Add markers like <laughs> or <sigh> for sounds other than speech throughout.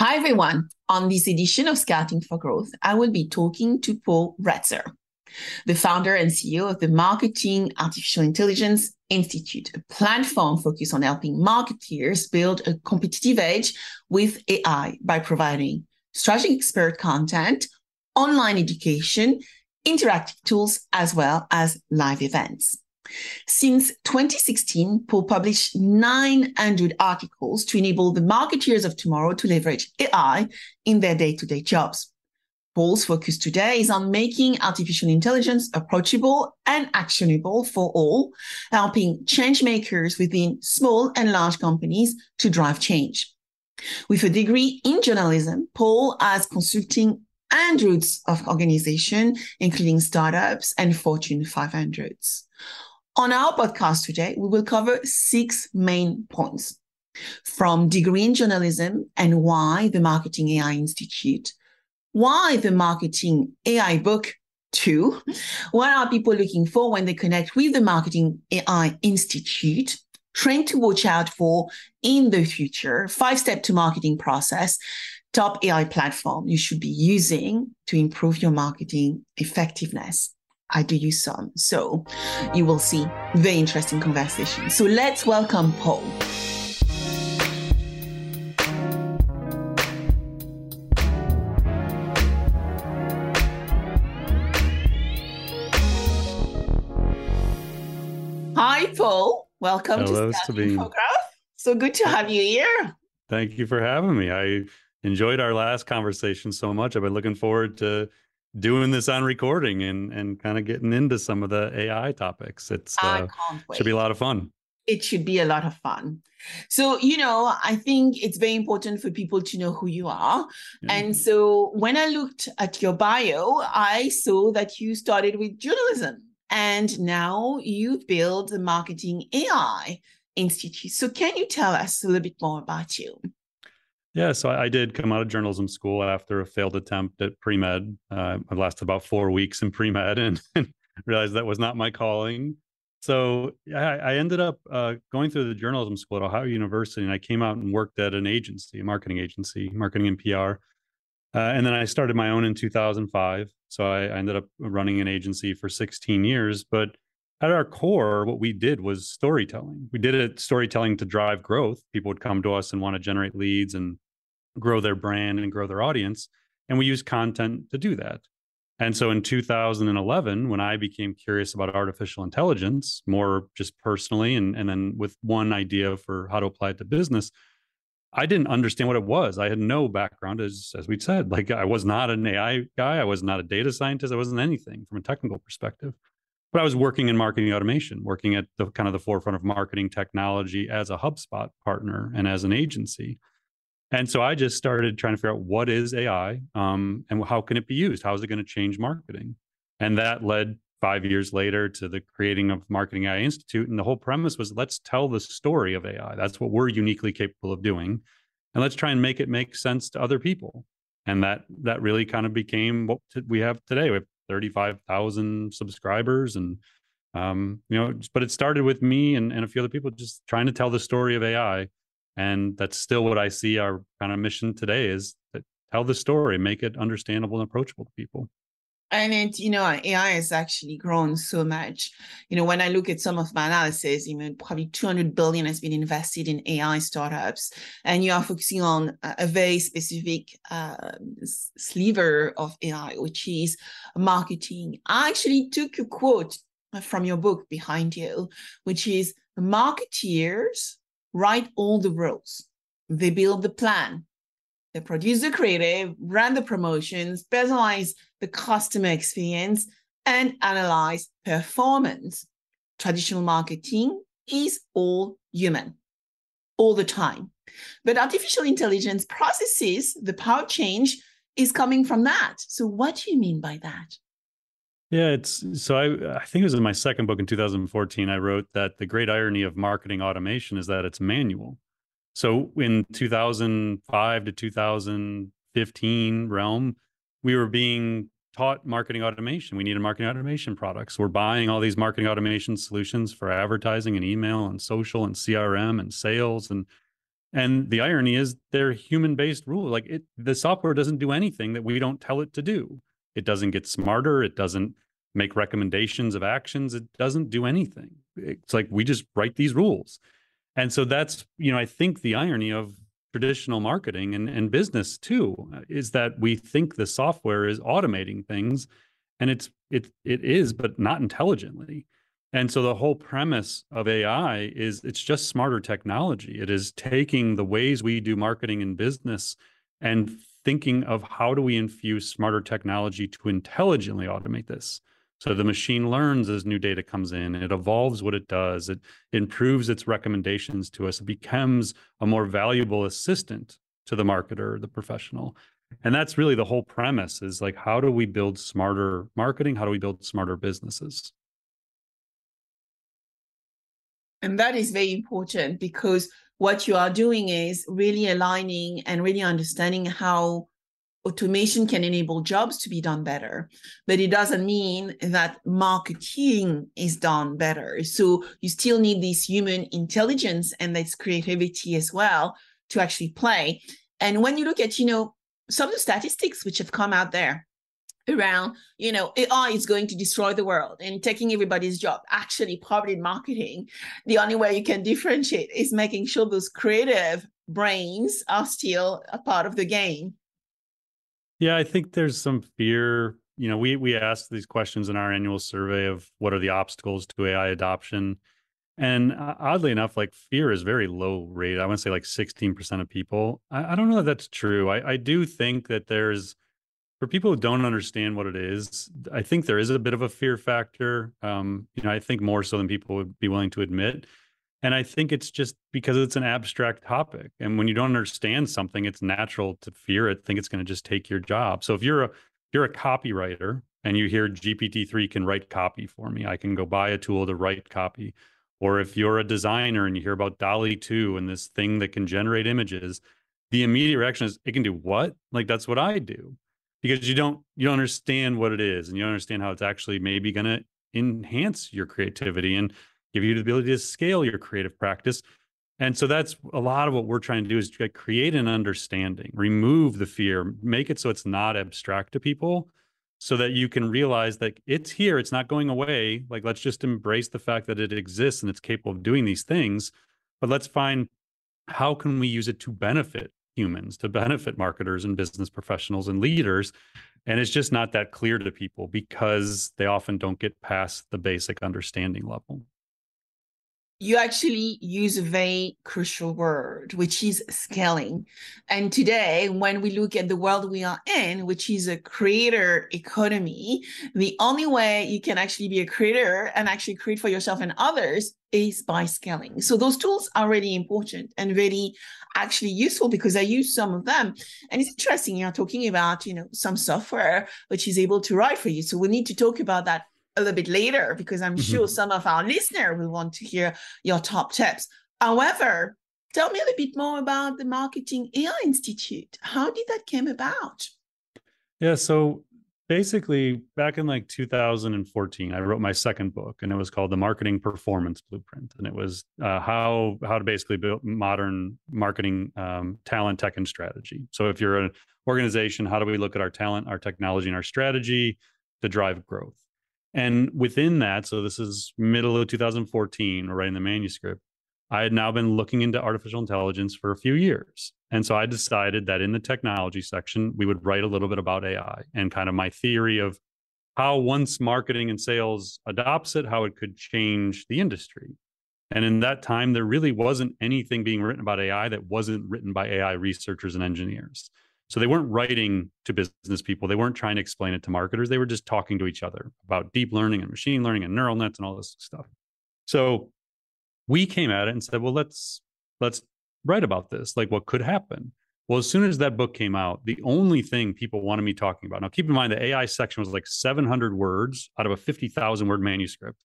Hi, everyone. On this edition of Scouting for Growth, I will be talking to Paul Roetzer, the founder and CEO of the Marketing Artificial Intelligence Institute, a platform focused on helping marketeers build a competitive edge with AI by providing strategic expert content, online education, interactive tools, as well as live events. Since 2016, Paul published 900 articles to enable the marketeers of tomorrow to leverage AI in their day to day jobs. Paul's focus today is on making artificial intelligence approachable and actionable for all, helping change makers within small and large companies to drive change. With a degree in journalism, Paul has consulting hundreds of organizations, including startups and Fortune 500s. On our podcast today, we will cover six main points from degree in journalism and why the Marketing AI Institute, why the Marketing AI book two, what are people looking for when they connect with the Marketing AI Institute, train to watch out for in the future, five step to marketing process, top AI platform you should be using to improve your marketing effectiveness. I do use some. So you will see very interesting conversation. So let's welcome Paul. Hi, Paul. Welcome Hello, to. Growth. So good to have you here. Thank you for having me. I enjoyed our last conversation so much. I've been looking forward to doing this on recording and and kind of getting into some of the AI topics. It's uh, should be a lot of fun. It should be a lot of fun. So, you know, I think it's very important for people to know who you are. Yeah. And so when I looked at your bio, I saw that you started with journalism and now you've built the Marketing AI Institute. So, can you tell us a little bit more about you? Yeah, so I did come out of journalism school after a failed attempt at pre med. Uh, I lasted about four weeks in pre med <laughs> and, and, realized that was not my calling. So I, I ended up uh, going through the journalism school at Ohio University, and I came out and worked at an agency, a marketing agency, marketing and PR. Uh, and then I started my own in 2005. So I, I ended up running an agency for 16 years. But at our core, what we did was storytelling. We did it storytelling to drive growth. People would come to us and want to generate leads and grow their brand and grow their audience. And we use content to do that. And so in 2011, when I became curious about artificial intelligence, more just personally, and, and then with one idea for how to apply it to business, I didn't understand what it was. I had no background, as as we said. Like I was not an AI guy. I was not a data scientist. I wasn't anything from a technical perspective. But I was working in marketing automation, working at the kind of the forefront of marketing technology as a HubSpot partner and as an agency. And so I just started trying to figure out what is AI um, and how can it be used? How is it going to change marketing? And that led five years later to the creating of Marketing AI Institute. And the whole premise was let's tell the story of AI. That's what we're uniquely capable of doing. And let's try and make it make sense to other people. And that that really kind of became what we have today. We have 35,000 subscribers and um, you know, but it started with me and, and a few other people just trying to tell the story of AI and that's still what i see our kind of mission today is tell the story make it understandable and approachable to people and it you know ai has actually grown so much you know when i look at some of my analysis even probably 200 billion has been invested in ai startups and you are focusing on a very specific uh, sliver of ai which is marketing i actually took a quote from your book behind you which is marketeers write all the rules. They build the plan. They produce the creative, run the promotions, personalize the customer experience, and analyze performance. Traditional marketing is all human, all the time. But artificial intelligence processes the power change is coming from that. So, what do you mean by that? Yeah, it's so I I think it was in my second book in 2014 I wrote that the great irony of marketing automation is that it's manual. So in 2005 to 2015 realm, we were being taught marketing automation. We needed marketing automation products. We're buying all these marketing automation solutions for advertising and email and social and CRM and sales and And the irony is they're human based rules. Like it, the software doesn't do anything that we don't tell it to do. It doesn't get smarter. It doesn't make recommendations of actions. It doesn't do anything. It's like we just write these rules. And so that's, you know, I think the irony of traditional marketing and, and business too uh, is that we think the software is automating things and it's it it is but not intelligently. And so the whole premise of ai is it's just smarter technology. It is taking the ways we do marketing and business and thinking of how do we infuse smarter technology to intelligently automate this so the machine learns as new data comes in, it evolves what it does, it improves its recommendations to us, it becomes a more valuable assistant to the marketer, the professional. And that's really the whole premise is like, how do we build smarter marketing? How do we build smarter businesses? And that is very important because what you are doing is really aligning and really understanding how automation can enable jobs to be done better, but it doesn't mean that marketing is done better. So you still need this human intelligence and this creativity as well to actually play. And when you look at, you know, some of the statistics which have come out there around, you know, AI is going to destroy the world and taking everybody's job. Actually, probably in marketing, the only way you can differentiate is making sure those creative brains are still a part of the game yeah, I think there's some fear. You know, we we asked these questions in our annual survey of what are the obstacles to AI adoption. And uh, oddly enough, like fear is very low rate. I want to say like 16% of people. I, I don't know if that's true. I, I do think that there's, for people who don't understand what it is, I think there is a bit of a fear factor. Um, you know, I think more so than people would be willing to admit. And I think it's just because it's an abstract topic. And when you don't understand something, it's natural to fear it, think it's going to just take your job. So if you're a you're a copywriter and you hear GPT-3 can write copy for me, I can go buy a tool to write copy. Or if you're a designer and you hear about DALL-E 2 and this thing that can generate images, the immediate reaction is it can do what? Like that's what I do. Because you don't you don't understand what it is and you don't understand how it's actually maybe going to enhance your creativity and give you the ability to scale your creative practice. And so that's a lot of what we're trying to do is create an understanding, remove the fear, make it so it's not abstract to people so that you can realize that it's here, it's not going away. Like let's just embrace the fact that it exists and it's capable of doing these things. But let's find how can we use it to benefit humans, to benefit marketers and business professionals and leaders. And it's just not that clear to people because they often don't get past the basic understanding level you actually use a very crucial word, which is scaling. And today, when we look at the world we are in, which is a creator economy, the only way you can actually be a creator and actually create for yourself and others is by scaling. So those tools are really important and really actually useful because I use some of them. And it's interesting, you're talking about, you know, some software which is able to write for you. So we need to talk about that a little bit later because I'm mm-hmm. sure some of our listeners will want to hear your top tips. However, tell me a little bit more about the Marketing AI Institute. How did that came about? Yeah, so basically back in like 2014 i wrote my second book and it was called the marketing performance blueprint and it was uh, how how to basically build modern marketing um, talent tech and strategy so if you're an organization how do we look at our talent our technology and our strategy to drive growth and within that, so this is middle of 2014, writing the manuscript, I had now been looking into artificial intelligence for a few years. And so I decided that in the technology section, we would write a little bit about AI and kind of my theory of how once marketing and sales adopts it, how it could change the industry. And in that time, there really wasn't anything being written about AI that wasn't written by AI researchers and engineers. So they weren't writing to business people. They weren't trying to explain it to marketers. They were just talking to each other about deep learning and machine learning and neural nets and all this stuff. So we came at it and said, well, let's let's write about this. Like what could happen? Well, as soon as that book came out, the only thing people wanted me talking about. Now, keep in mind the AI section was like 700 words out of a 50,000 word manuscript.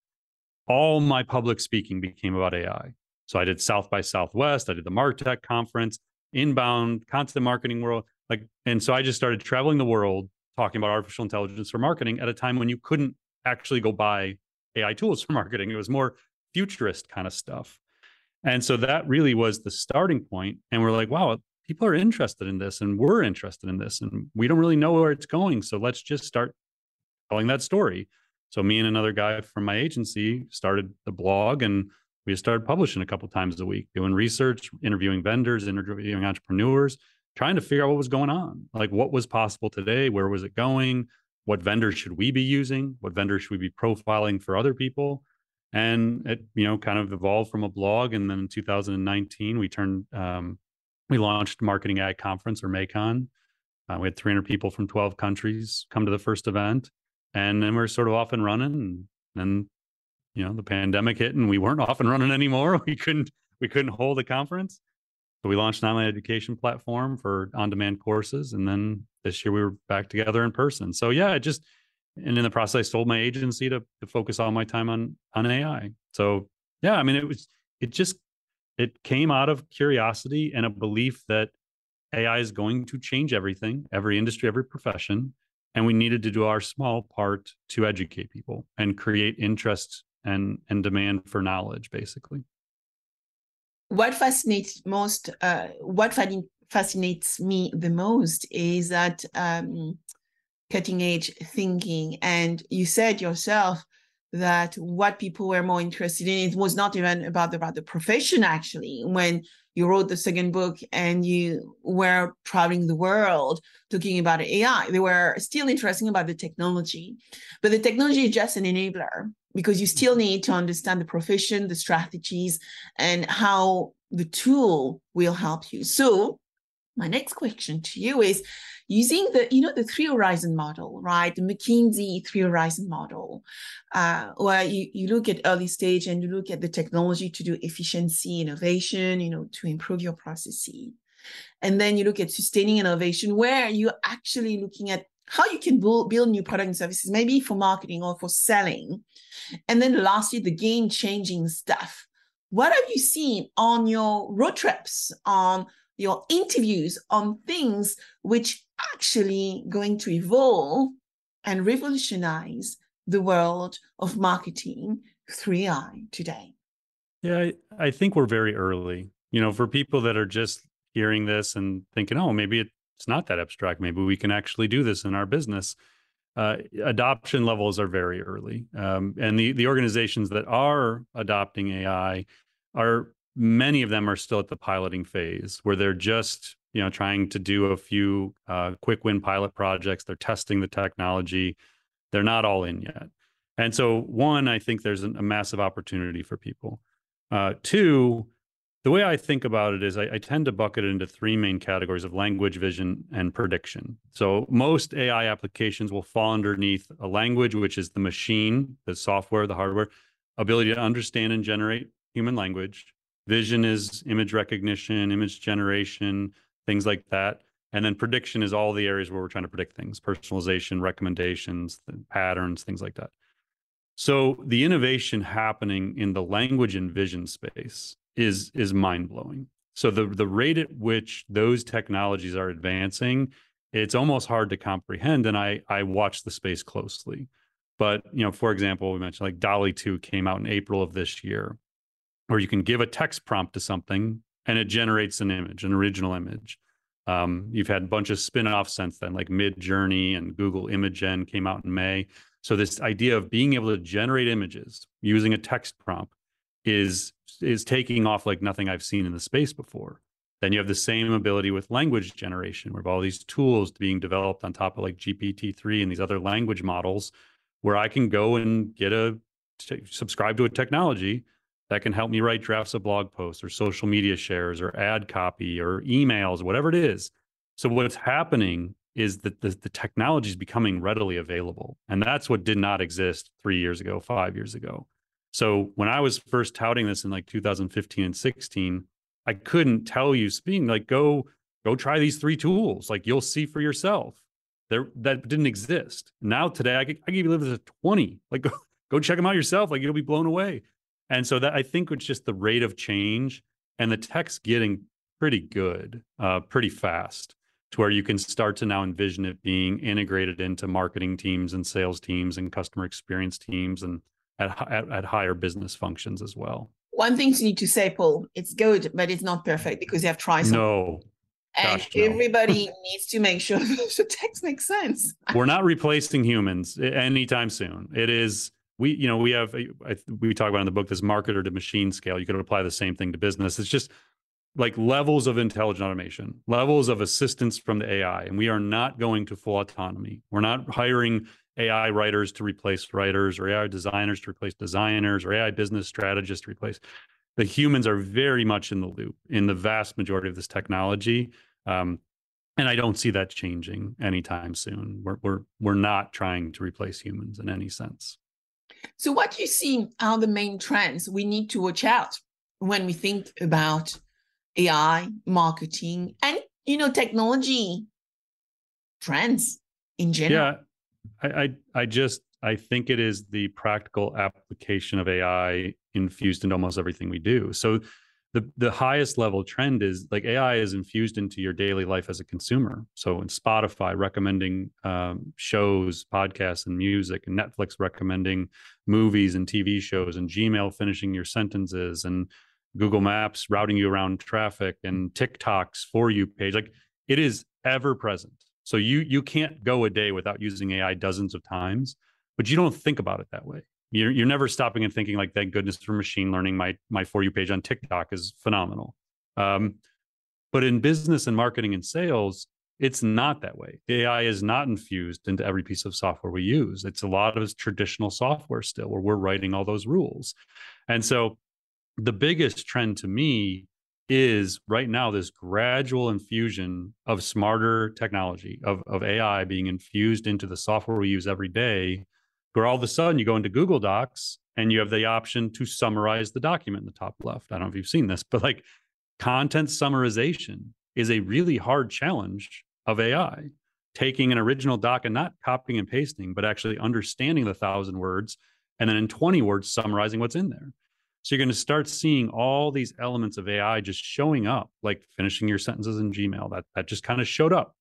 All my public speaking became about AI. So I did South by Southwest, I did the Martech conference, inbound content marketing world. Like, and so I just started traveling the world talking about artificial intelligence for marketing at a time when you couldn't actually go buy AI tools for <laughs> marketing. It was more futurist kind of stuff. And so that really was the starting point. And we're like, wow, people are interested in this and we're interested in this and we don't really know where it's going. So let's just start telling that story. So me and another guy from my agency started the blog and we started publishing a couple times a week, doing research, interviewing vendors, interviewing entrepreneurs, trying to figure out what was going on. Like what was possible today, where was it going? What vendors should we be using? What vendors should we be profiling for other people? And it, you know, kind of evolved from a blog. And then in 2019, we turned um, we launched Marketing AI Conference or MAICON. Uh, we had 300 people from 12 countries come to the first event, and then we are sort of off and running. And then, you know, the pandemic hit, and we weren't off and running anymore. <laughs> We couldn't we couldn't hold a conference, so we launched an online education platform for on-demand courses, and then this year we were back together in person. So yeah, it just and in the process, I sold my agency to to focus all my time on on AI. So yeah, I mean, it was it just it came out of curiosity and a belief that AI is going to change everything, every industry, every profession. And we needed to do our small part to educate people and create interest and, and demand for knowledge, basically. What fascinates most, uh, what fascinates me the most is that um, cutting edge thinking. And you said yourself, that what people were more interested in it was not even about about the profession actually. When you wrote the second book and you were traveling the world talking about ai they were still interested about the technology. But the technology is just an enabler because you still need to understand the profession the strategies and how the tool will help you. So my next question to you is using the you know the three horizon model right? The mckinsey three horizon model uh, where you, you look at early stage and you look at the technology to do efficiency innovation you know to improve your processes. And then you look at sustaining innovation where you're actually looking at how you can build, build new product and services maybe for marketing or for selling and then lastly the game changing stuff what have you seen on your road trips on your interviews on things which actually going to evolve and revolutionize the world of marketing through AI today? Yeah, I, I think we're very early. You know, for people that are just hearing this and thinking, oh, maybe it's not that abstract. Maybe we can actually do this in our business. Uh, adoption levels are very early, um, and the the organizations that are adopting AI are many of them are still at the piloting phase where they're just you know trying to do a few uh, quick win pilot projects. They're testing the technology. They're not all in yet. And so one i think there's a massive opportunity for people. Uh, two the way i think about it is I, I tend to bucket it into three main categories of language vision and prediction so most ai applications will fall underneath a language which is the machine the software the hardware ability to understand and generate human language Vision is image recognition, image generation, things like that. And then prediction is all the areas where we're trying to predict things, personalization, recommendations, patterns, things like that. So the innovation happening in the language and vision space is is mind blowing. So the the rate at which those technologies are advancing, it's almost hard to comprehend. And I I watch the space closely. But you know, for example, we mentioned like DALL-E 2 came out in April of this year where you can give a text prompt to something and it generates an image, an original image. Um, you've had a bunch of spin-offs since then, like Midjourney and Google Imagen came out in May. So this idea of being able to generate images using a text prompt is is taking off like nothing I've seen in the space before. Then you have the same ability with language generation, where all these tools being developed on top of like GPT-3 and these other language models, where I can go and get a subscribe to a technology that can help me write drafts of blog posts or social media shares or ad copy or emails, whatever it is. So what's happening is that the, the technology is becoming readily available. And that's what did not exist three years ago, five years ago. So when I was first touting this in like 2015 and 16, I couldn't tell you speaking like go go try these three tools. Like you'll see for yourself. There that didn't exist. Now today I could I give you this at 20. Like <laughs> go, go check them out yourself. Like you'll be blown away. And so that I think it's just the rate of change and the tech's getting pretty good, uh, pretty fast to where you can start to now envision it being integrated into marketing teams and sales teams and customer experience teams and at, at, at higher business functions as well. One thing you need to say, Paul, it's good, but it's not perfect because you have tried something. No. And Gosh, no. everybody <laughs> needs to make sure <laughs> the text makes sense. We're not replacing humans anytime soon. It is we you know we have we talk about in the book this marketer to machine scale. You could apply the same thing to business. It's just like levels of intelligent automation, levels of assistance from the AI, and we are not going to full autonomy. We're not hiring AI writers to replace writers or AI designers to replace designers or AI business strategists to replace. The humans are very much in the loop in the vast majority of this technology. Um, and I don't see that changing anytime soon. We're, we're, we're not trying to replace humans in any sense. So, what do you see are the main trends we need to watch out when we think about AI, marketing, and you know, technology trends in general? Yeah, I, I, I just I think it is the practical application of AI infused into almost everything we do. So the the highest level trend is like AI is infused into your daily life as a consumer. So in Spotify recommending um, shows, podcasts, and music, and Netflix recommending movies and TV shows, and Gmail finishing your sentences, and Google Maps routing you around traffic, and TikTok's for you page. Like it is ever present. So you you can't go a day without using AI dozens of times, but you don't think about it that way. You're you're never stopping and thinking like, thank goodness for machine learning. My my for you page on TikTok is phenomenal. Um, but in business and marketing and sales, it's not that way. AI is not infused into every piece of software we use. It's a lot of traditional software still, where we're writing all those rules. And so, the biggest trend to me is right now this gradual infusion of smarter technology of, of ai being infused into the software we use every day where all of a sudden you go into google docs and you have the option to summarize the document in the top left. I don't know if you've seen this <laughs> but like content summarization is a really hard challenge of ai taking an original doc and not copying and pasting but actually understanding the thousand words and then in 20 words summarizing what's in there so you're going to start seeing all these elements of AI just showing up, like finishing your sentences in Gmail. That that just kind of showed up.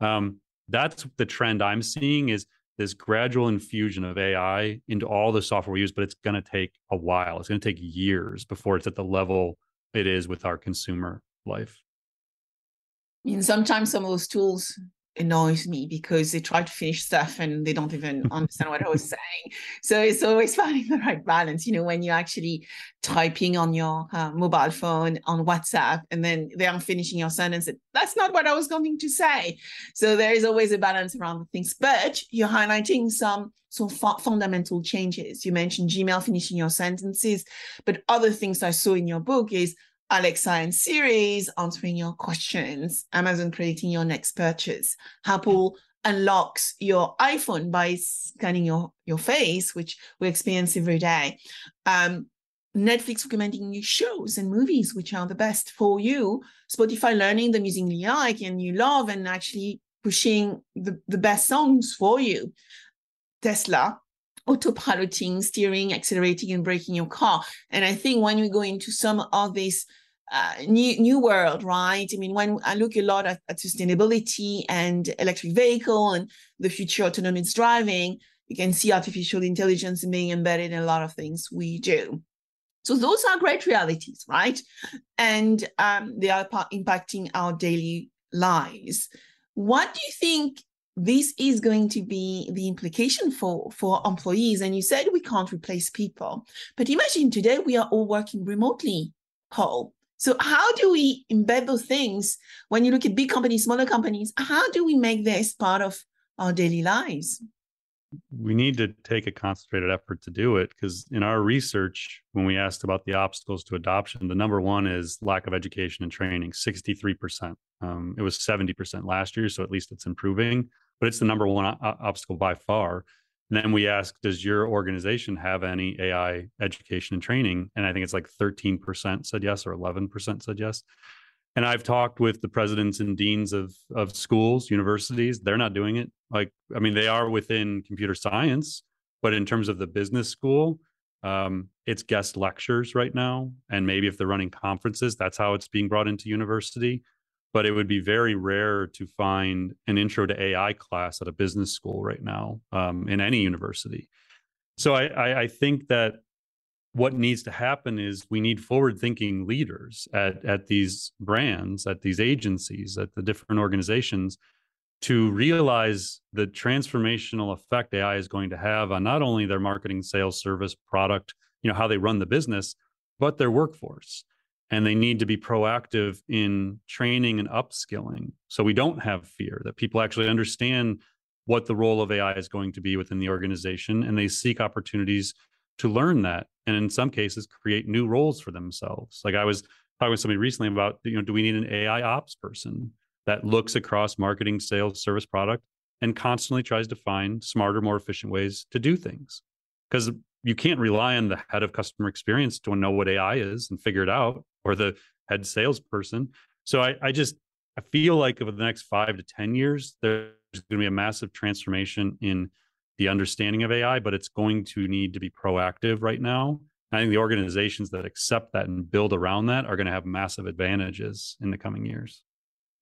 Um, that's the trend I'm seeing is this gradual infusion of AI into all the software we use, but it's going to take a while. It's going to take years before it's at the level it is with our consumer life. I mean, sometimes some of those tools annoys me because they try to finish stuff and they don't even <laughs> understand what I was saying. So it's always <laughs> finding the right balance. You know, when you're actually typing on your uh, mobile phone on WhatsApp and then they are finishing your sentence, that's not what I was going to say. So there is always a balance around the things. But you're highlighting some some fu- fundamental changes. You mentioned Gmail finishing your sentences, but other things I saw in your book is Alexa and Siri's answering your questions, Amazon predicting your next purchase, Apple unlocks your iPhone by scanning your, your face, which we experience every day. Um, Netflix recommending new shows and movies, which are the best for you. Spotify learning the music you like and you love and actually pushing the, the best songs for you. Tesla autopiloting, steering, accelerating, and braking your car. And I think when we go into some of these uh, new new world, right? I mean, when I look a lot at, at, sustainability and electric vehicle and the future autonomous driving, you can see artificial intelligence being embedded in a lot of things we do. So those are great realities, right? And um, they are impacting our daily lives. What do you think this is going to be the implication for for employees? And you said we can't replace people, but imagine today we are all working remotely, Paul. So how do we embed those things when you look at big companies, smaller companies? How do we make this part of our daily lives? We need to take a concentrated effort to do it because in our research, when we asked about the obstacles to adoption, the number one is lack of education and training, 63%. Um, it was 70% last year, so at least it's improving, but it's the number one o- obstacle by far. And then we ask, does your organization have any AI education and training? And I think it's like 13% said yes or 11% said yes. And I've talked with the presidents and deans of of schools, universities. They're not doing it. Like, I mean, they are within computer science, but in terms of the business school, um, it's guest lectures right now. And maybe if they're running conferences, that's how it's being brought into university but it would be very rare to find an intro to AI class at a business school right now um, in any university. So I, I, I think that what needs to happen is we need forward thinking leaders at, at these brands, at these agencies, at the different organizations to realize the transformational effect AI is going to have on not only their marketing, sales, service, product, you know, how they run the business, but their workforce. And they need to be proactive in training and upskilling. So we don't have fear that people actually understand what the role of AI is going to be within the organization and they seek opportunities to learn that and in some cases create new roles for themselves. Like I was talking with somebody recently about, you know, do we need an AI ops person that looks across marketing, sales, service, product, and constantly tries to find smarter, more efficient ways to do things? Because you can't rely on the head of customer experience to know what AI is and figure it out, or the head salesperson. So I, I just I feel like over the next five to ten years, there's going to be a massive transformation in the understanding of AI, but it's going to need to be proactive right now. I think the organizations that accept that and build around that are going to have massive advantages in the coming years.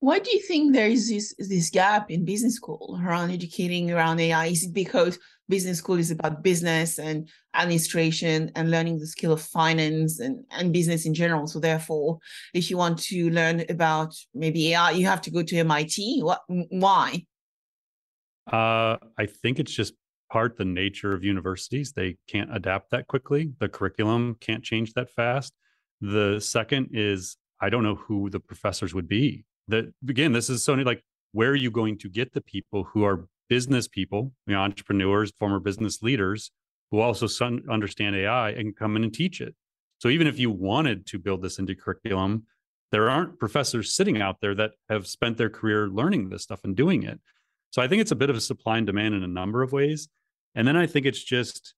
Why do you think there is this this gap in business school around educating around AI? Is it because business school is about business and administration and learning the skill of finance and, and business in general? So therefore, if you want to learn about maybe AI, you have to go to MIT. What why? Uh, I think it's just part the nature of universities. They can't adapt that quickly. The curriculum can't change that fast. The second is I don't know who the professors would be that again, this is so like where are you going to get the people who are business people, you know, entrepreneurs, former business leaders who also understand AI and come in and teach it. So even if you wanted to build this into curriculum, there aren't professors sitting out there that have spent their career learning this stuff and doing it. So I think it's a bit of a supply and demand in a number of ways. And then I think it's just,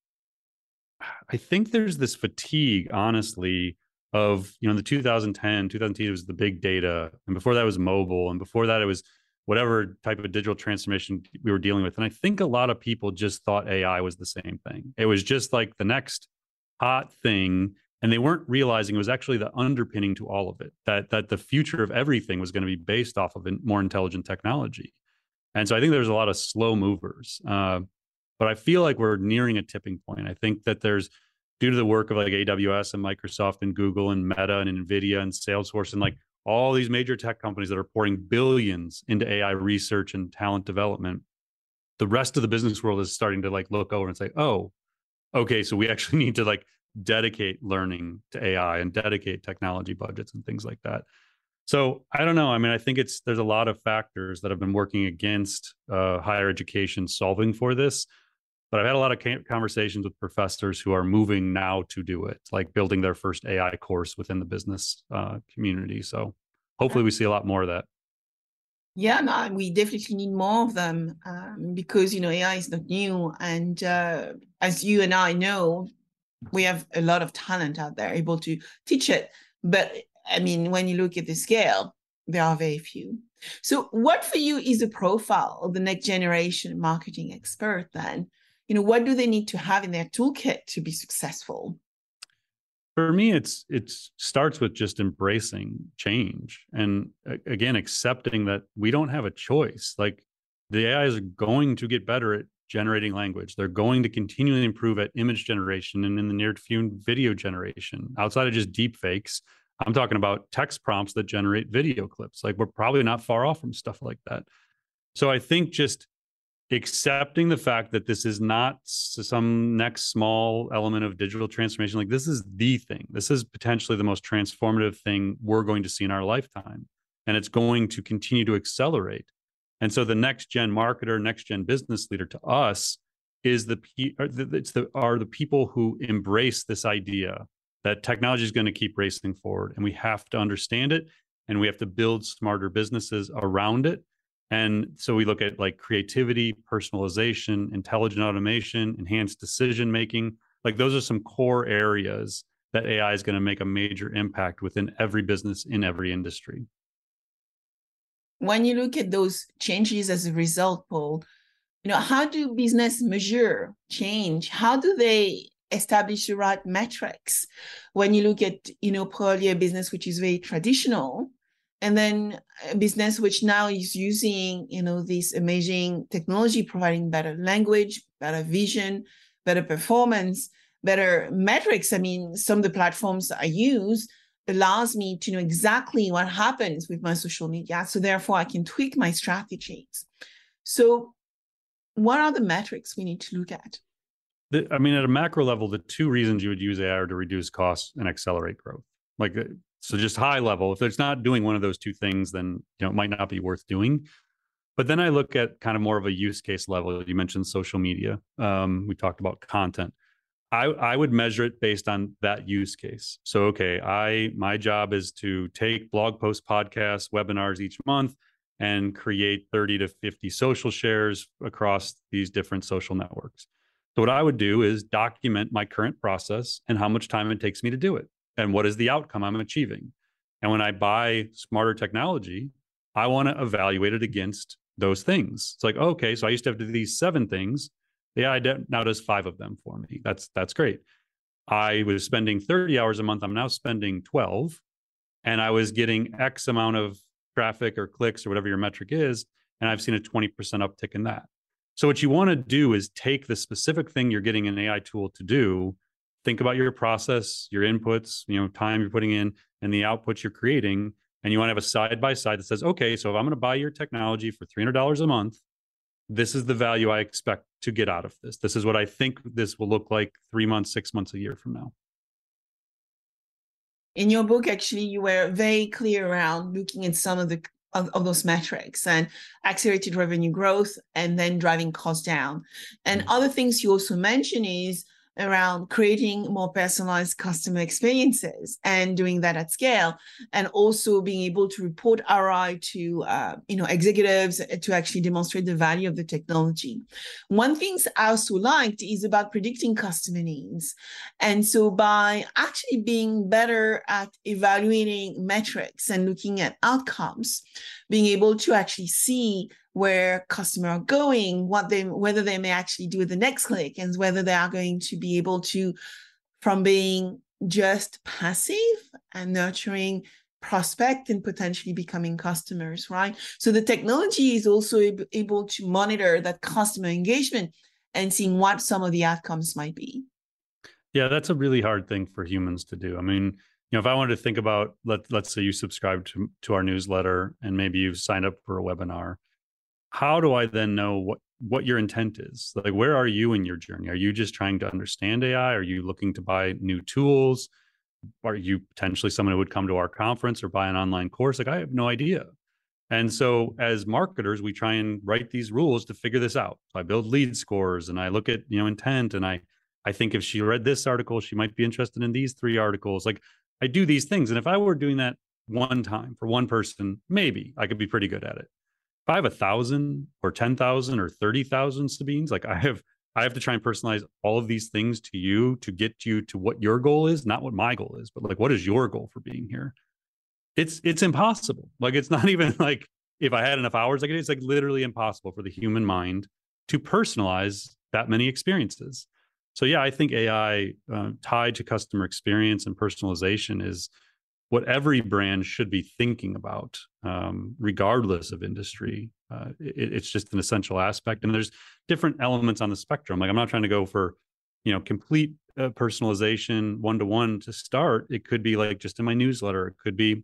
I think there's this fatigue, honestly, of you know the 2010 2010 was the big data. And before that was mobile. And before that it was whatever type of digital transformation we were dealing with. And i think a lot of people just thought ai was the same thing. It was just like the next hot thing. And they weren't realizing it was actually the underpinning to all of it that that the future of everything was going to be based off of more intelligent technology. And so i think there's a lot of slow movers. Uh, but i feel like we're nearing a tipping point. I think that there's due to the work of like AWS and Microsoft and Google and Meta and Nvidia and Salesforce and like all these major tech companies that are pouring billions into AI research and talent development, the rest of the business world is starting to like look over and say, "Oh, okay, so we actually <laughs> need to like dedicate learning to AI and dedicate technology budgets and things like that." So I don't know. I mean, I think it's there's a lot of factors that have been working against uh, higher education solving for this but I've had a lot of conversations with professors who are moving now to do it, like building their first AI course within the business uh, community. So hopefully we see a lot more of that. Yeah, no, we definitely need more of them um, because you know AI is not new, and uh, as you and I know, we have a lot of talent out there able to teach it. But I mean, when you look at the scale, there are very few. So, what for you is the profile of the next generation marketing expert then? You know what do they need to have in their toolkit to be successful? For me it's it starts with just embracing change and again accepting that we don't have a choice. Like the ais are going to get better at generating language. They're going to continually improve at image generation and in the near future video generation. Outside of just deep fakes i'm talking about text prompts that generate video clips. Like we're probably not far off from stuff like that. So i think just accepting the fact that this is not some next small element of digital transformation like this is the thing. This is potentially the most transformative thing we're going to see in our lifetime and it's going to continue to accelerate. And so the next gen marketer next gen business leader to us is the it's the are the people who embrace this idea that technology is going to keep racing forward and we have to understand it and we have to build smarter businesses around it and so we look at like creativity, personalization, intelligent automation, enhanced decision making. Like those are some core areas that AI is going to make a major impact within every business in every industry. When you look at those changes as a result, Paul, you know, how do business measure change? How do they establish the right metrics? When you look at, you know, probably a business which is very traditional, and then a business which now is using you know this amazing technology providing better language better vision better performance better metrics. I mean, some of the platforms I use allows me to know exactly what happens with my social media. So therefore I can tweak my strategies. So what are the metrics we need to look at? The, I mean, at a macro level, the two reasons you would use AI are to reduce costs and accelerate growth. Like, uh, so just high level, if it's not doing one of those two things, then you know it might not be worth doing. But then I look at kind of more of a use case level. You mentioned social media. Um, we talked about content. I, I would measure it based on that use case. So, okay, I my job is to take blog posts, podcasts, webinars each month and create 30 to 50 social shares across these different social networks. So, what I would do is document my current process and how much time it takes me to do it and what is the outcome I'm achieving. And when I buy smarter technology, I want to evaluate it against those things. It's like, okay, so I used to have to do these seven things. The AI now does five of them for me. That's that's great. I was spending 30 hours a month. I'm now spending 12. And I was getting X amount of traffic or clicks or whatever your metric is. And I've seen a 20% uptick in that. So what you want to do is take the specific thing you're getting an AI tool to do, think about your process, your inputs, you know, time you're putting in and the outputs you're creating. And you want to have a side by side that says, okay, so if I'm going to buy your technology for $300 a month, this is the value I expect to get out of this. This is what I think this will look like three months, six months, a year from now. In your book, actually, you were very clear around looking at some of the of, of, those metrics and accelerated revenue growth and then driving costs down. And mm-hmm. other things you also mention is around creating more personalized customer experiences and doing that at scale and also being able to report ROI to uh, you know executives to actually demonstrate the value of the technology. One thing I also liked is about predicting customer needs. And so by actually being better at evaluating metrics and looking at outcomes, being able to actually see where customer are going, what they whether they may actually do the next mm. click, and whether they are going to be able to, from being just passive and nurturing prospect and potentially becoming customers, right? So the technology is also able to monitor that customer engagement and seeing what some of the outcomes might be. Yeah, that's a really hard thing for humans to do. I mean, you know, if I wanted to think about let let's say you subscribe to to our newsletter and maybe you've signed up for a webinar, how do I then know what what your intent is? Like, where are you in your journey? Are you just trying to understand AI? Are you looking to buy new tools? Are you potentially someone who would come to our conference or buy an online course? Like, I have no idea. And so, as marketers, we try and write these rules to figure this out. I build lead scores and I look at you know intent, and I I think if she read this article, she might be interested in these three articles. Like, I do these things, and if I were doing that one time for one person, maybe I could be pretty good at it if I have a thousand or 10,000 or 30,000 Sabines, like I have, I have to try and personalize all of these things to you to get you to what your goal is, not what my goal is, but like, what is your goal for being here? It's, it's impossible. Like, it's <laughs> not even like if I had enough hours, like it's like literally impossible for the human mind to personalize that many experiences. So yeah, I think AI uh, tied to customer experience and personalization is what every brand should be thinking about, um, regardless of industry. Uh, it, it's just an essential aspect, and there's different elements on the spectrum. Like I'm not trying to go for, you know, complete uh, personalization one to one to start. It could be like just in my newsletter. It could be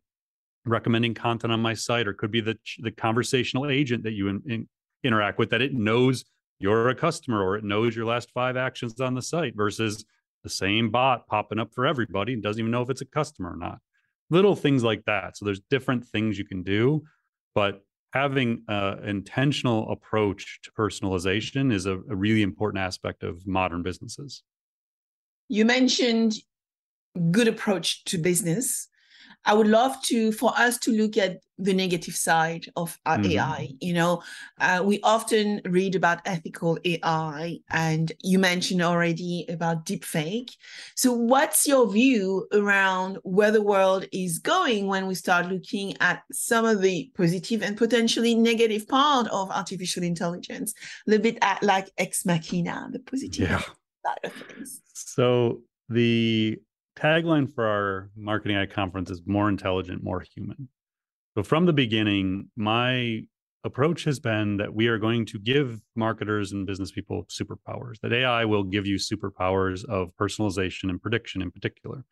recommending content on my site, or it could be the the conversational agent that you in, in, interact with that it knows you're a customer or it knows your last five actions on the site versus the same bot popping up for everybody and doesn't even know if it's a customer or not little things like that. So there's different things you can do, but having an intentional approach to personalization is a, a really important aspect of modern businesses. You mentioned good approach to business. I would love to for us to look at the negative side of our mm-hmm. AI. You know, uh, we often read about ethical AI, and you mentioned already about deepfake. So, what's your view around where the world is going when we start looking at some of the positive and potentially negative part of artificial intelligence? A little bit at like ex machina, the positive yeah. side of things. So the tagline for our marketing AI conference is more intelligent, more human. So from the beginning, my approach has been that we are going to give marketers and business people superpowers, that AI will give you superpowers of personalization and prediction in particular.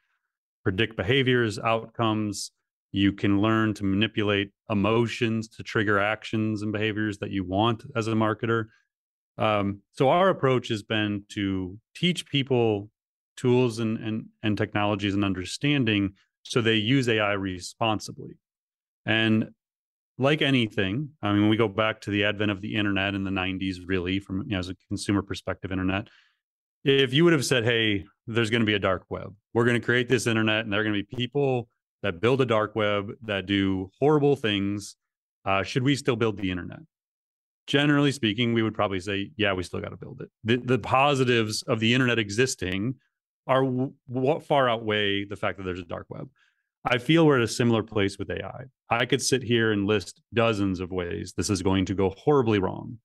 Predict behaviors, outcomes. You can learn to manipulate emotions to trigger actions and behaviors that you want as a marketer. Um, so our approach has been to teach people tools and, and, and technologies and understanding so they use AI responsibly. And like anything, I mean, we go back to the advent of the internet in the 90s, really, from you know, as a consumer perspective, internet, if you would have said, hey, there's going to be a dark web, we're going to create this internet, and there are going to be people that build a dark web that do horrible things, uh, should we still build the internet? Generally speaking, we would probably say, yeah, we still got to build it. The, the positives of the internet existing are what far outweigh the fact that there's a dark web. I feel we're at a similar place with AI. I could sit here and list dozens of ways this is going to go horribly wrong.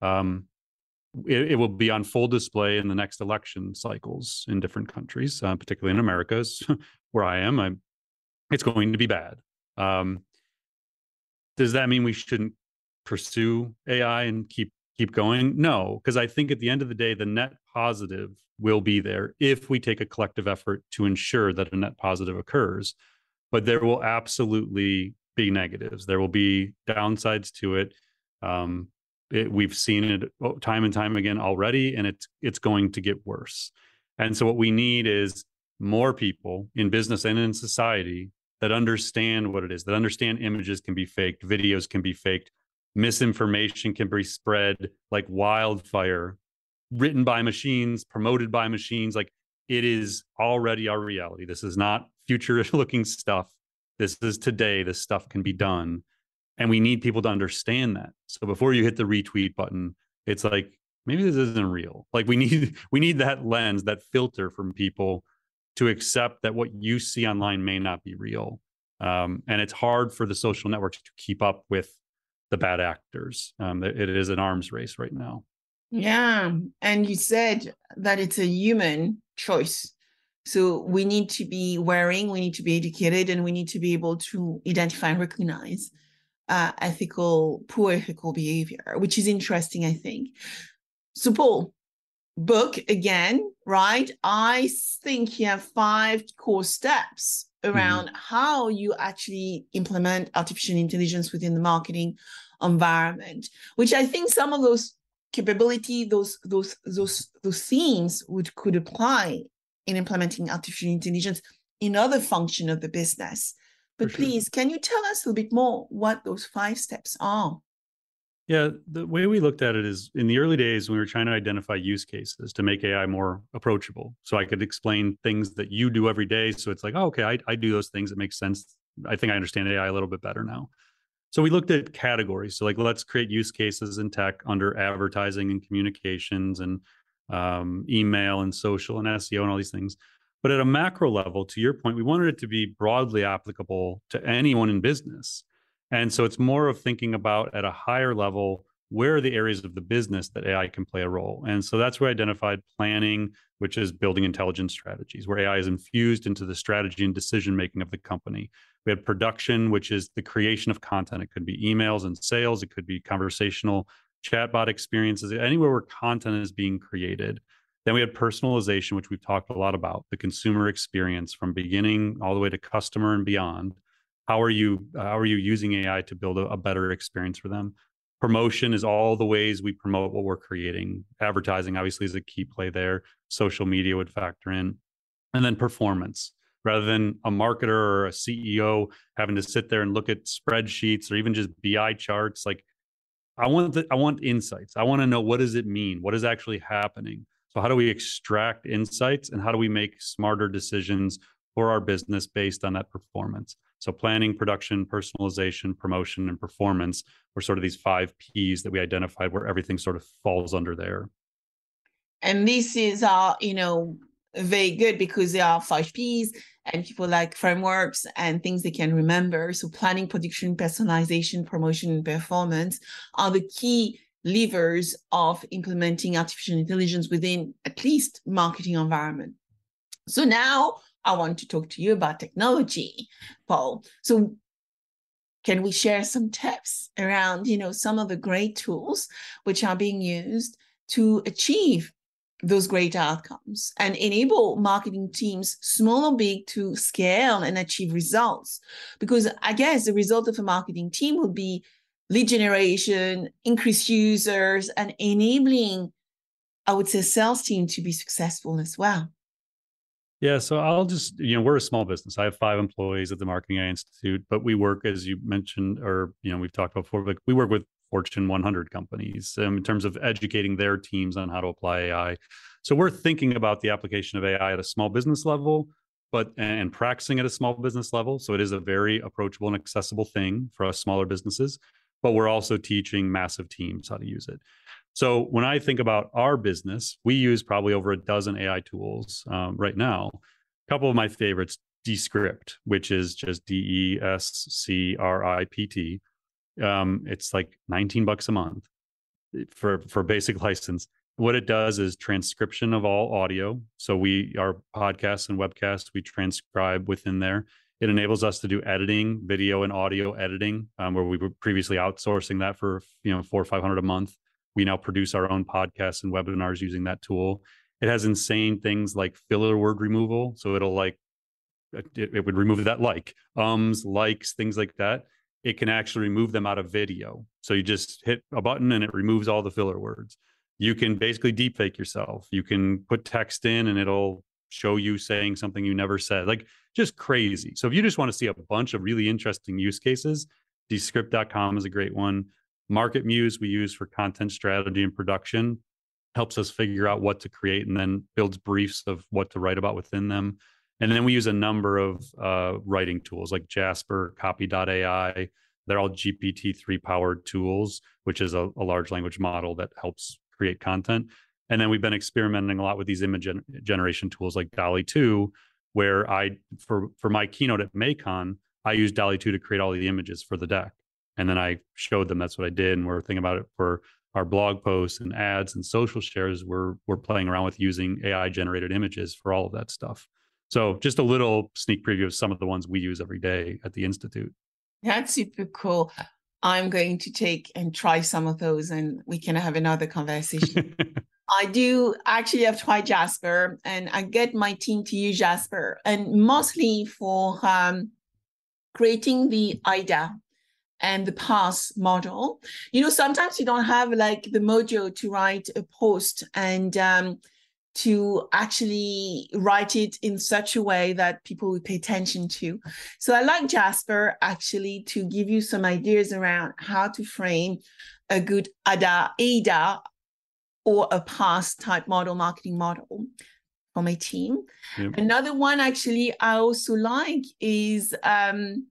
Um, it, it, will be on full display in the next election cycles in different countries, uh, particularly in America's, <laughs> where I am. I'm, it's going to be bad. Um, does that mean we shouldn't pursue AI and keep keep going? No, because I think at the end of the day, the net positive will be there if we take a collective effort to ensure that a net positive occurs but there will absolutely be negatives. There will be downsides to it. Um, it, we've seen it oh, time and time again already, and it's it's going to get worse. And so, what we need is more people in business and in society that understand what it is, that understand images can be faked, videos can be faked, misinformation can be spread like wildfire, written by machines, promoted by machines. Like it is already our reality. This is not future <laughs> looking stuff. This is today. This stuff can be done. And we need people to understand that. So before you hit the retweet button, it's like, maybe this isn't real. <laughs> Like we need we need that lens, that filter from people to accept that what you see online may not be real. Um, and it's hard for the social networks to keep up with the bad actors. Um, it is an arms race right now. Yeah. And you said that it's a human choice so we need to be wearing, we need to be educated, and we need to be able to identify and recognize uh, ethical, poor ethical behavior, which is interesting, I think. So, Paul, book again, right? I think you have five core steps around mm-hmm. how you actually implement artificial intelligence within the marketing environment, which I think some of those capability, those those those those themes would could apply in implementing artificial intelligence in other function of the business. But please, can you tell us a little bit more what those five steps are? Yeah, the way we looked at it is in the early days, we were trying to identify use cases to make AI more approachable. So I could explain things that you do every day. So it's like, oh, okay, I, I do those things. It makes sense. I think I understand AI a little bit better now. So we looked at categories. So like, let's create use cases in tech under advertising and communications and um, email and social and SEO and all these things. But at a macro level, to your point, we wanted it to be broadly applicable to anyone in business. And so it's more of thinking about at a higher level where are the areas of the business that AI can play a role? And so that's where I identified planning, which is building intelligence strategies, where AI is infused into the strategy and decision making of the company. We had production, which is the creation of content. It could be emails and sales, it could be conversational chatbot experiences, anywhere where content is being created. Then we had personalization, which we've talked a lot about, the consumer experience from beginning all the way to customer and beyond. How are you how are you using AI to build a, a better experience for them? Promotion is all the ways we promote what we're creating. Advertising obviously is a key play there. Social media would factor in. And then performance rather than a marketer or a CEO having to sit there and look at spreadsheets or even just BI charts. Like I want the, I want insights. I want to know what does it mean? What is actually happening? So how do we extract insights and how do we make smarter decisions for our business based on that performance? So planning, production, personalization, promotion, and performance were sort of these five P's that we identified where everything sort of falls under there. And this is uh, you know, very good because there are five P's and people like frameworks and things they can remember. So planning, production, personalization, promotion, and performance are the key levers of implementing artificial intelligence within at least marketing environment. So now I want to talk to you about technology, Paul. So can we share some tips around, you know, some of the great tools which are being used to achieve those great outcomes and enable marketing teams, small or big, to scale and achieve results. Because I guess the result of a marketing team will be lead generation, increased users, and enabling, I would say, sales team to be successful as well. Yeah, so I'll just, you know, we're a small business. I have five employees at the Marketing AI Institute, but we work, as you mentioned, or, you know, we've talked about before, but we work with Fortune 100 companies um, in terms of educating their teams on how to apply AI. So we're thinking about the application of AI at a small business level, but and practicing at a small business level. So it is a very approachable and accessible thing for us smaller businesses. But we're also teaching massive teams how to use it. So when I think about our business, we use probably over a dozen AI tools um, right now. A couple of my favorites, Descript, which is just D E S C R I P T um, it's like 19 bucks a month eh, for for basic <laughs> license. What it does is transcription of all audio. So we our podcasts and webcasts we transcribe within there. It enables us to do editing, video and audio editing, um, where we were previously outsourcing that for you know four or five hundred a month. We now produce our own podcasts and webinars using that tool. It has insane things like filler word removal. So it'll like uh, it, it would remove that like ums, likes, things like that it can actually remove them out of video. So you just hit a button and it removes all the filler words. You can basically deepfake yourself. You can put text in and it'll show you saying something you never said. Like just crazy. So if you just want to see a bunch of really interesting use cases, descript.com is a great one. MarketMuse we use for content strategy and production helps us figure out what to create and then builds briefs of what to write about within them. And then we use a number of uh, writing tools like Jasper, Copy.ai. They're all GPT-3 powered tools, which is a, a, large language model that helps create content. And then we've been experimenting a lot with these image gen- generation tools like DALL-E 2, where I, for, for my keynote at MAICON, I used DALL-E 2 to create all the images for the deck. And then I showed them that's what I did. And we're thinking about it for our blog posts and ads and social shares. We're, we're playing around with using AI generated images for all of that stuff. So just a little sneak preview of some of the ones we use every day at the Institute. That's super cool. I'm going to take and try some of those and we can have another conversation. <laughs> I do actually have tried Jasper and I get my team to use Jasper and mostly for um, creating the AIDA and the pass model. You know, sometimes you don't have like the mojo to write a post and um, to actually write it in such a way that people would pay attention to. So I like Jasper actually to give you some ideas around how to frame a good ADA, ADA or a pass type model, marketing model for my team. Yep. Another one actually I also like is um,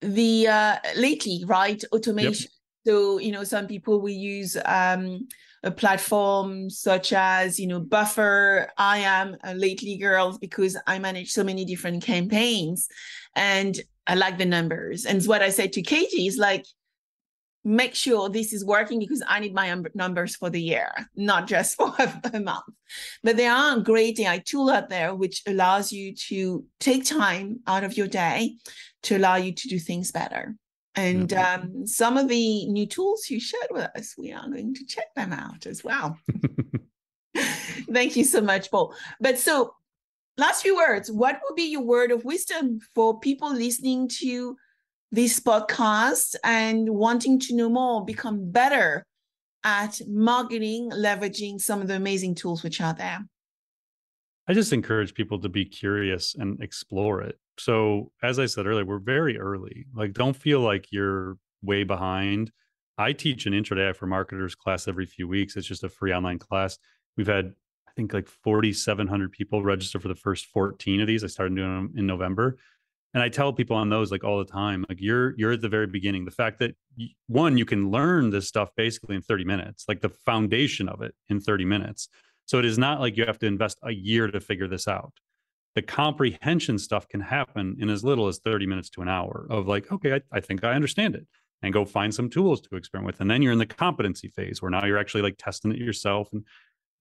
the uh, lately, right? Automation. Yep. So, you know, some people will use um, a platform such as you know buffer i am a lately girl because i manage so many different campaigns and i like the numbers and what i said to katie is like make sure this is working because i need my numbers for the year not just <laughs> for a month but there are great ai tool out there which allows you to take time out of your day to allow you to do things better and um, some of the new tools you shared with us, we are going to check them out as well. <laughs> Thank you so much, Paul. But so, last few words. What would be your word of wisdom for people listening to this podcast and wanting to know more, become better at marketing, leveraging some of the amazing tools which are there? I just encourage people to be curious and explore it. So, as I said earlier, we're very early. Like, don't feel like you're way behind. I teach an intro to AI for marketers class every few weeks. It's just a free online class. We've had, I think, like 4,700 people register for the first 14 of these. I started doing them in November. And I tell people on those like all the time, like you're you're at the very beginning. The fact that one, you can learn this stuff basically in 30 minutes, like the foundation of it in 30 minutes. So it is not like you have to invest a year to figure this out the comprehension stuff can happen in as little as 30 minutes to an hour of like, okay, I, I, think I understand it and go find some tools to experiment with. And then you're in the competency phase where now you're actually like testing it yourself and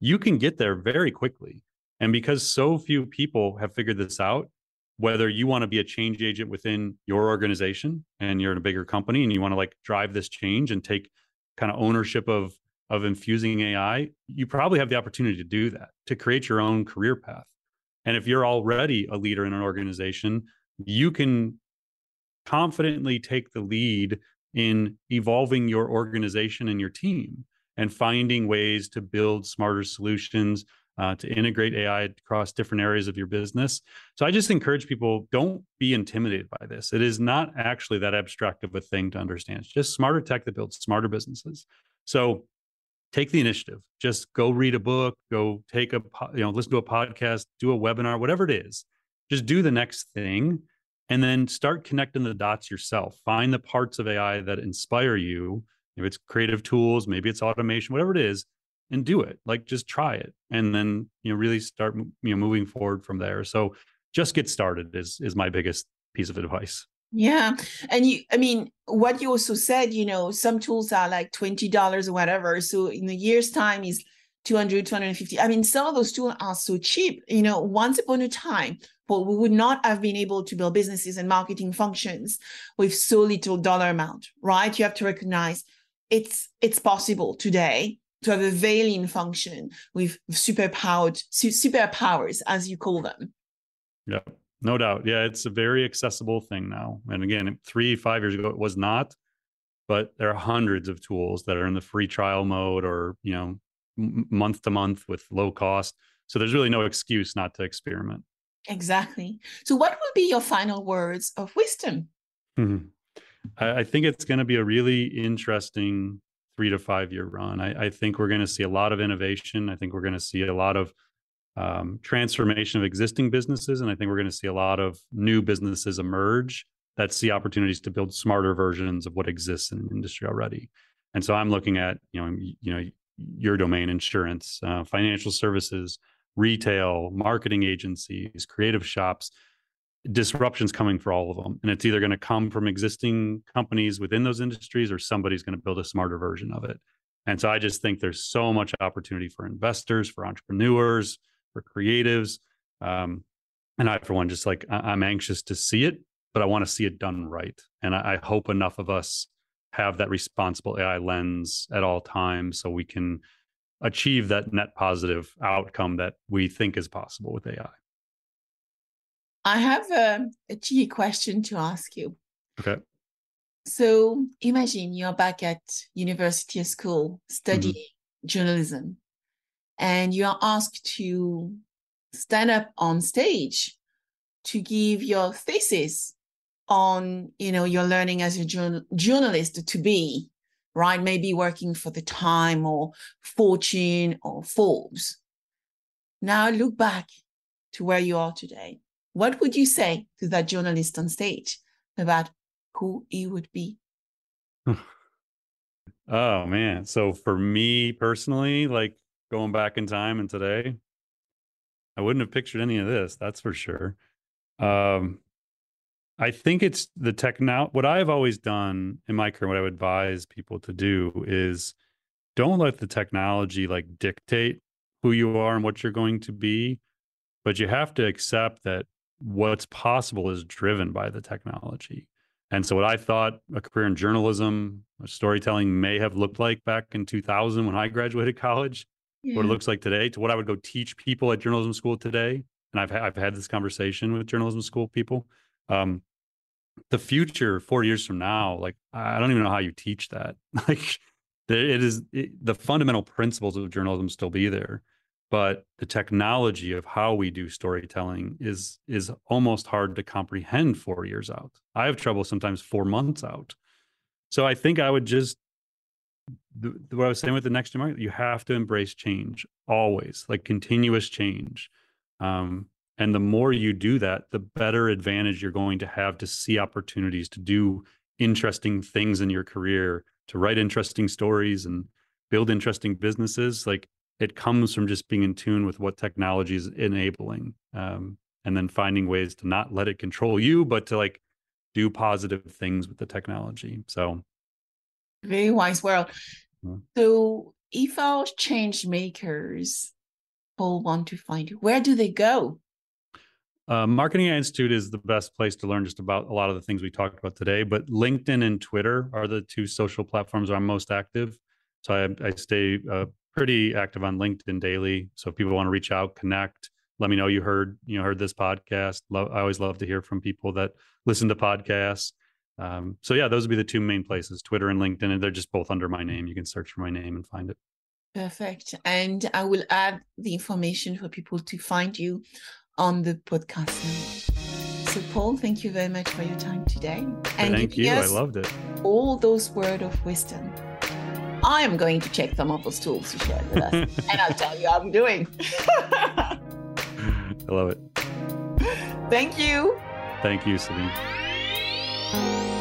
you can get there very quickly. And because so few people have figured this out, whether you want to be a change agent within your organization and you're in a bigger company and you want to like drive this change and take kind of ownership of of infusing AI, you probably have the opportunity to do that, to create your own career path. And if you're already a leader in an organization, you can confidently take the lead in evolving your organization and your team and finding ways to build smarter solutions uh, to integrate AI across different areas of your business. So I just encourage people don't be intimidated by this. It is not actually that abstract of a thing to understand. It's just smarter tech that builds smarter businesses. So take the initiative. Just go read a book, go take a you know listen to a podcast, do a webinar, whatever it is. Just do the next thing and then start connecting the dots yourself. Find the parts of AI that inspire you. If it's creative tools, maybe it's automation, whatever it is, and do it. Like just try it, and then you know really start you know moving forward from there. So just get started is is my biggest piece of advice. Yeah. And you, I mean, what you also said, you know, some tools are like $20 or whatever. So in a year's time is 200, 250. I mean, some of those tools are so cheap. You know, once upon a time, but we would not have been able to build businesses and marketing functions with so little dollar amount, right? You have to recognize it's it's possible today to have a veiling function with super powered superpowers, as you call them. Yeah, no doubt. Yeah, it's a very accessible thing now. And again, three, five years ago, it was not. But there are hundreds of tools that are in the free trial mode or you know month to month with low cost. So there's really no excuse not to experiment. Exactly. So, what will be your final words of wisdom? Mm-hmm. I, I, think it's going to be a really interesting three to five year run. I, I think we're going to see a lot of innovation. I think we're going to see a lot of um, transformation of existing businesses. And I think we're going to see a lot of new businesses emerge that see opportunities to build smarter versions of what exists in the industry already. And so I'm looking at, you know, you know, your domain insurance, uh, financial services, retail, marketing agencies, creative shops, disruptions coming for all of them. And it's either going to come from existing companies within those industries or somebody's going to build a smarter version of it. And so I just think there's so much opportunity for investors, for entrepreneurs, for creatives. Um, and I, for one, just like I'm anxious to see it, but I want to see it done right. And I, I hope enough of us have that responsible AI lens at all times so we can achieve that net positive outcome that we think is possible with AI. I have a, a cheeky question to ask you. Okay. So imagine you're back at university or school studying mm-hmm. journalism and you are asked to stand up on stage to give your thesis on you know your learning as a journal- journalist to be right? Maybe working for the Time or Fortune or Forbes. Now look back to where you are today. What would you say to that journalist on stage about who he would be? <sighs> oh man. So for me personally, like going back in time and today, I wouldn't have pictured any of this, that's for sure. Um I think it's the tech now. What I've always done in my career, what I would advise people to do is don't let the technology like dictate who you are and what you're going to be, but you have to accept that what's possible is driven by the technology. And so, what I thought a career in journalism, or storytelling may have looked like back in 2000 when I graduated college, yeah. what it looks like today, to what I would go teach people at journalism school today. And I've I've had this conversation with journalism school people um, the future four years from now, like I don't even know how you teach that. <laughs> Like it is it, the fundamental principles of journalism still be there, but the technology of how we do storytelling is is almost hard to comprehend four years out. I have trouble sometimes four months out. So I think I would just the, what I was saying with the next market, you have to embrace change always, like continuous change. Um, and the more you do that, the better advantage you're going to have to see opportunities to do interesting things in your career, to write interesting stories and build interesting businesses. Like it comes from just being in tune with what technology is enabling. Um, and then finding ways to not let it control you, but to like do positive things with the technology. So very wise world. Mm-hmm. So if our change makers all want to find you, where do they go? Uh, Marketing Institute is the best place to learn just about a lot of the things we talked about today. But LinkedIn and Twitter are the two social platforms where I'm most active. So I, I stay uh, pretty active on LinkedIn daily. So if people want to reach out, connect, let me know you heard you know heard this podcast. Love, I always love to hear from people that listen to podcasts. Um, so yeah, those would be the two main places: Twitter and LinkedIn, and they're just both under my name. You can search for my name and find it. Perfect. And I will add the information for people to find you on the podcast. So, Paul, thank you very much for your time today. And thank you. I loved it. All those words of wisdom. I am going to check some of those tools you shared with us, <laughs> and I'll tell you how I'm doing. <laughs> I love it. Thank you. Thank you, Sabine. Thank you.